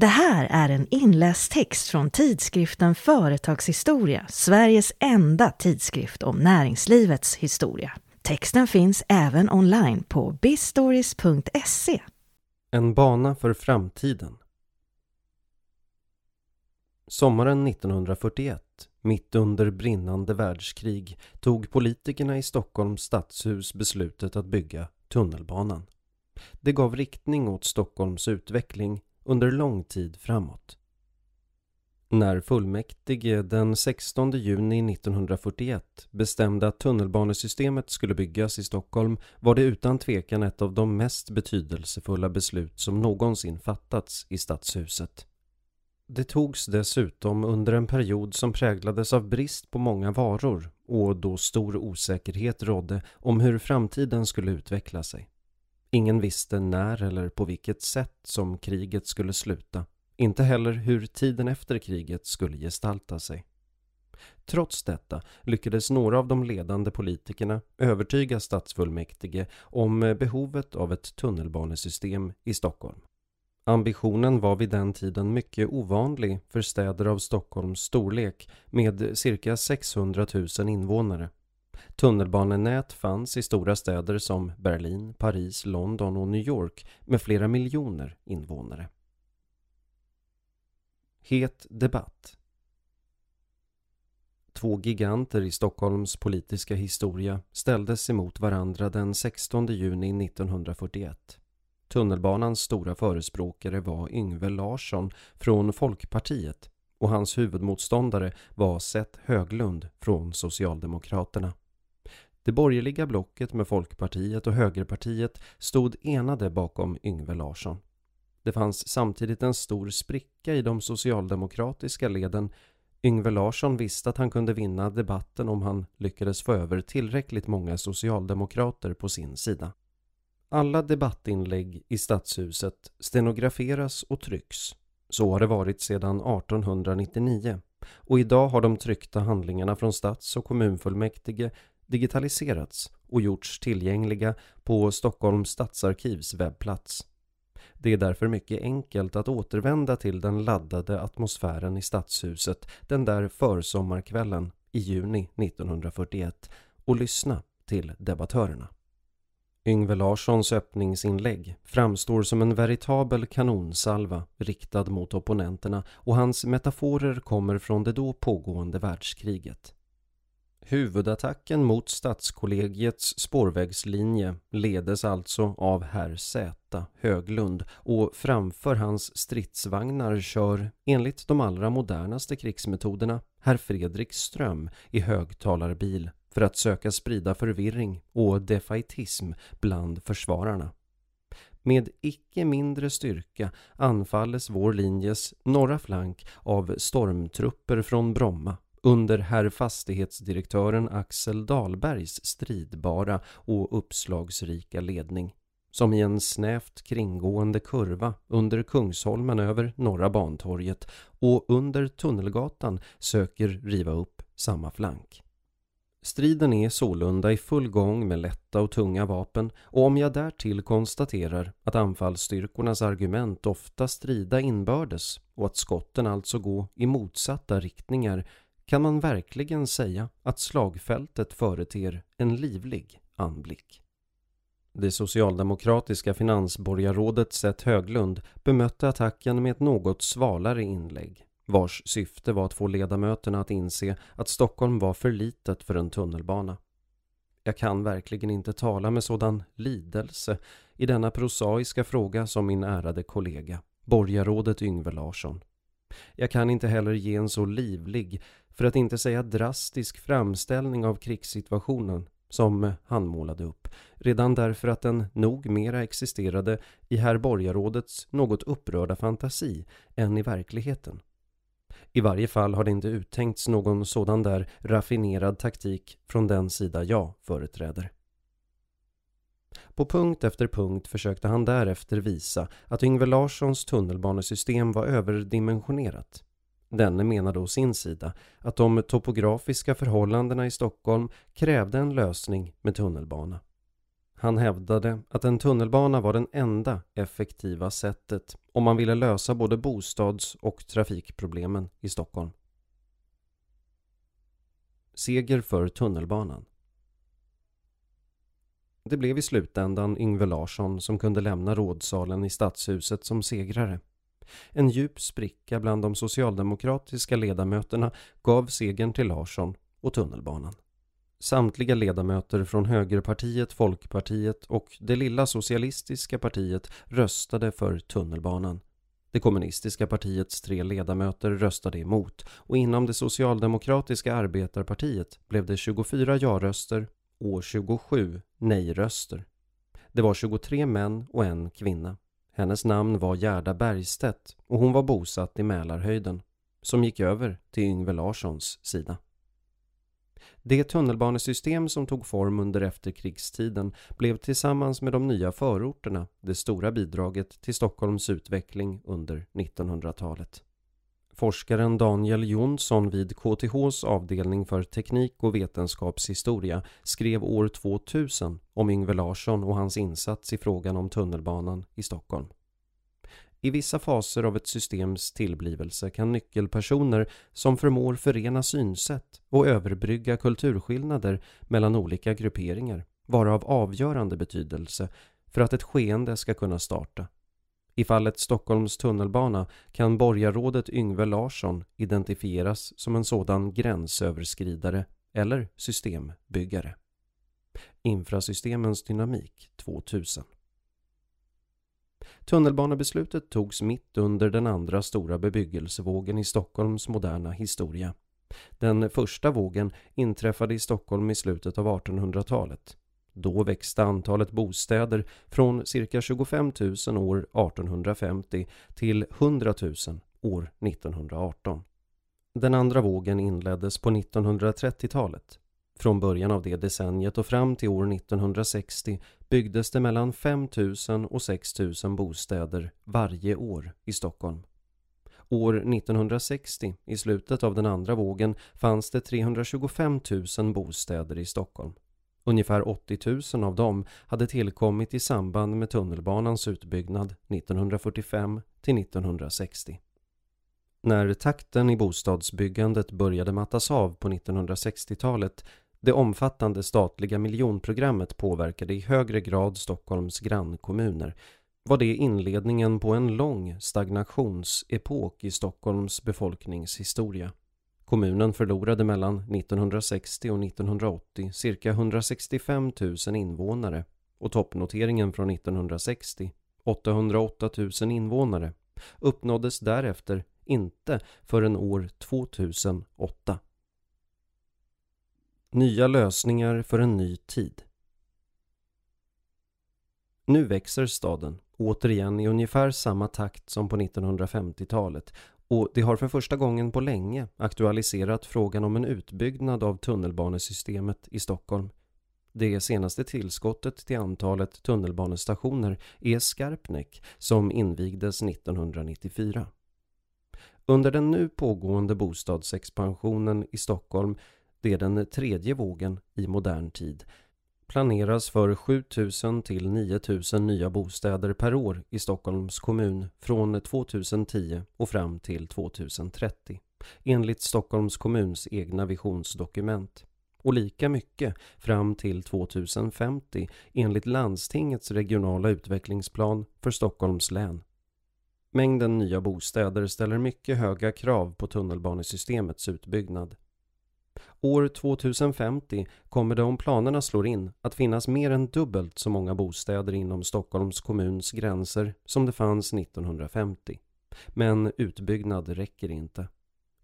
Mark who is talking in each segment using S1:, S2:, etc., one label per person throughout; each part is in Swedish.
S1: Det här är en inläst text från tidskriften Företagshistoria, Sveriges enda tidskrift om näringslivets historia. Texten finns även online på bistories.se.
S2: En bana för framtiden Sommaren 1941, mitt under brinnande världskrig, tog politikerna i Stockholms stadshus beslutet att bygga tunnelbanan. Det gav riktning åt Stockholms utveckling under lång tid framåt. När fullmäktige den 16 juni 1941 bestämde att tunnelbanesystemet skulle byggas i Stockholm var det utan tvekan ett av de mest betydelsefulla beslut som någonsin fattats i stadshuset. Det togs dessutom under en period som präglades av brist på många varor och då stor osäkerhet rådde om hur framtiden skulle utveckla sig. Ingen visste när eller på vilket sätt som kriget skulle sluta. Inte heller hur tiden efter kriget skulle gestalta sig. Trots detta lyckades några av de ledande politikerna övertyga stadsfullmäktige om behovet av ett tunnelbanesystem i Stockholm. Ambitionen var vid den tiden mycket ovanlig för städer av Stockholms storlek med cirka 600 000 invånare. Tunnelbanenät fanns i stora städer som Berlin, Paris, London och New York med flera miljoner invånare. Het debatt Två giganter i Stockholms politiska historia ställdes emot varandra den 16 juni 1941. Tunnelbanans stora förespråkare var Yngve Larsson från Folkpartiet och hans huvudmotståndare var Seth Höglund från Socialdemokraterna. Det borgerliga blocket med Folkpartiet och Högerpartiet stod enade bakom Yngve Larsson. Det fanns samtidigt en stor spricka i de socialdemokratiska leden. Yngve Larsson visste att han kunde vinna debatten om han lyckades få över tillräckligt många socialdemokrater på sin sida. Alla debattinlägg i stadshuset stenograferas och trycks. Så har det varit sedan 1899 och idag har de tryckta handlingarna från stads- och kommunfullmäktige digitaliserats och gjorts tillgängliga på Stockholms stadsarkivs webbplats. Det är därför mycket enkelt att återvända till den laddade atmosfären i stadshuset den där försommarkvällen i juni 1941 och lyssna till debattörerna. Yngve Larssons öppningsinlägg framstår som en veritabel kanonsalva riktad mot opponenterna och hans metaforer kommer från det då pågående världskriget. Huvudattacken mot Stadskollegiets spårvägslinje ledes alltså av herr Z Höglund och framför hans stridsvagnar kör, enligt de allra modernaste krigsmetoderna, herr Fredrik Ström i högtalarbil för att söka sprida förvirring och defaitism bland försvararna. Med icke mindre styrka anfalles vår linjes norra flank av stormtrupper från Bromma under herr fastighetsdirektören Axel Dahlbergs stridbara och uppslagsrika ledning som i en snävt kringgående kurva under Kungsholmen över Norra Bantorget och under Tunnelgatan söker riva upp samma flank. Striden är sålunda i full gång med lätta och tunga vapen och om jag därtill konstaterar att anfallsstyrkornas argument ofta strida inbördes och att skotten alltså går i motsatta riktningar kan man verkligen säga att slagfältet företer en livlig anblick. Det socialdemokratiska finansborgarrådet Seth Höglund bemötte attacken med ett något svalare inlägg vars syfte var att få ledamöterna att inse att Stockholm var för litet för en tunnelbana. Jag kan verkligen inte tala med sådan lidelse i denna prosaiska fråga som min ärade kollega, borgarrådet Yngve Larsson. Jag kan inte heller ge en så livlig, för att inte säga drastisk framställning av krigssituationen som han målade upp, redan därför att den nog mera existerade i herr borgarrådets något upprörda fantasi än i verkligheten. I varje fall har det inte uttänkts någon sådan där raffinerad taktik från den sida jag företräder. På punkt efter punkt försökte han därefter visa att Yngve Larssons tunnelbanesystem var överdimensionerat. Denne menade å sin sida att de topografiska förhållandena i Stockholm krävde en lösning med tunnelbana. Han hävdade att en tunnelbana var det enda effektiva sättet om man ville lösa både bostads och trafikproblemen i Stockholm. Seger för tunnelbanan det blev i slutändan Yngve Larsson som kunde lämna rådsalen i Stadshuset som segrare. En djup spricka bland de socialdemokratiska ledamöterna gav segern till Larsson och tunnelbanan. Samtliga ledamöter från Högerpartiet, Folkpartiet och det lilla socialistiska partiet röstade för tunnelbanan. Det kommunistiska partiets tre ledamöter röstade emot och inom det socialdemokratiska arbetarpartiet blev det 24 ja-röster År 27 nej-röster. Det var 23 män och en kvinna. Hennes namn var Gerda Bergstedt och hon var bosatt i Mälarhöjden som gick över till Yngve Larssons sida. Det tunnelbanesystem som tog form under efterkrigstiden blev tillsammans med de nya förorterna det stora bidraget till Stockholms utveckling under 1900-talet. Forskaren Daniel Jonsson vid KTHs avdelning för teknik och vetenskapshistoria skrev år 2000 om Yngve Larsson och hans insats i frågan om tunnelbanan i Stockholm. I vissa faser av ett systems tillblivelse kan nyckelpersoner som förmår förena synsätt och överbrygga kulturskillnader mellan olika grupperingar vara av avgörande betydelse för att ett skeende ska kunna starta. I fallet Stockholms tunnelbana kan borgarrådet Yngve Larsson identifieras som en sådan gränsöverskridare eller systembyggare. Infrasystemens dynamik 2000 Tunnelbanebeslutet togs mitt under den andra stora bebyggelsevågen i Stockholms moderna historia. Den första vågen inträffade i Stockholm i slutet av 1800-talet. Då växte antalet bostäder från cirka 25 000 år 1850 till 100 000 år 1918. Den andra vågen inleddes på 1930-talet. Från början av det decenniet och fram till år 1960 byggdes det mellan 5 000 och 6 000 bostäder varje år i Stockholm. År 1960, i slutet av den andra vågen, fanns det 325 000 bostäder i Stockholm. Ungefär 80 000 av dem hade tillkommit i samband med tunnelbanans utbyggnad 1945 till 1960. När takten i bostadsbyggandet började mattas av på 1960-talet det omfattande statliga miljonprogrammet påverkade i högre grad Stockholms grannkommuner var det inledningen på en lång stagnationsepok i Stockholms befolkningshistoria. Kommunen förlorade mellan 1960 och 1980 cirka 165 000 invånare och toppnoteringen från 1960, 808 000 invånare, uppnåddes därefter inte förrän år 2008. Nya lösningar för en ny tid. Nu växer staden, återigen i ungefär samma takt som på 1950-talet och det har för första gången på länge aktualiserat frågan om en utbyggnad av tunnelbanesystemet i Stockholm. Det senaste tillskottet till antalet tunnelbanestationer är Skarpnäck som invigdes 1994. Under den nu pågående bostadsexpansionen i Stockholm det är den tredje vågen i modern tid. Planeras för 7000 till 9000 nya bostäder per år i Stockholms kommun från 2010 och fram till 2030 enligt Stockholms kommuns egna visionsdokument och lika mycket fram till 2050 enligt landstingets regionala utvecklingsplan för Stockholms län. Mängden nya bostäder ställer mycket höga krav på tunnelbanesystemets utbyggnad. År 2050 kommer det om planerna slår in att finnas mer än dubbelt så många bostäder inom Stockholms kommuns gränser som det fanns 1950. Men utbyggnad räcker inte.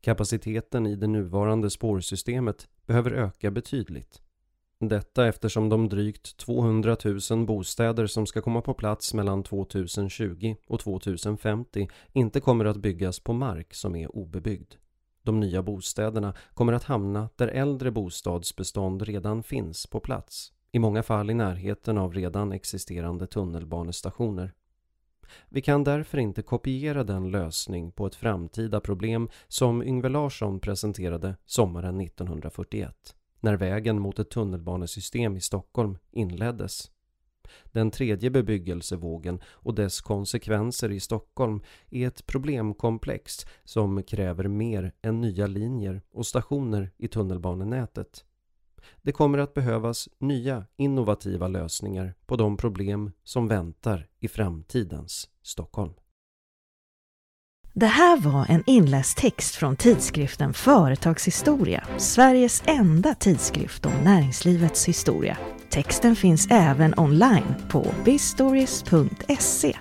S2: Kapaciteten i det nuvarande spårsystemet behöver öka betydligt. Detta eftersom de drygt 200 000 bostäder som ska komma på plats mellan 2020 och 2050 inte kommer att byggas på mark som är obebyggd. De nya bostäderna kommer att hamna där äldre bostadsbestånd redan finns på plats, i många fall i närheten av redan existerande tunnelbanestationer. Vi kan därför inte kopiera den lösning på ett framtida problem som Yngve Larsson presenterade sommaren 1941, när vägen mot ett tunnelbanesystem i Stockholm inleddes. Den tredje bebyggelsevågen och dess konsekvenser i Stockholm är ett problemkomplex som kräver mer än nya linjer och stationer i tunnelbanenätet. Det kommer att behövas nya innovativa lösningar på de problem som väntar i framtidens Stockholm.
S1: Det här var en inläst text från tidskriften Företagshistoria, Sveriges enda tidskrift om näringslivets historia. Texten finns även online på bistories.se.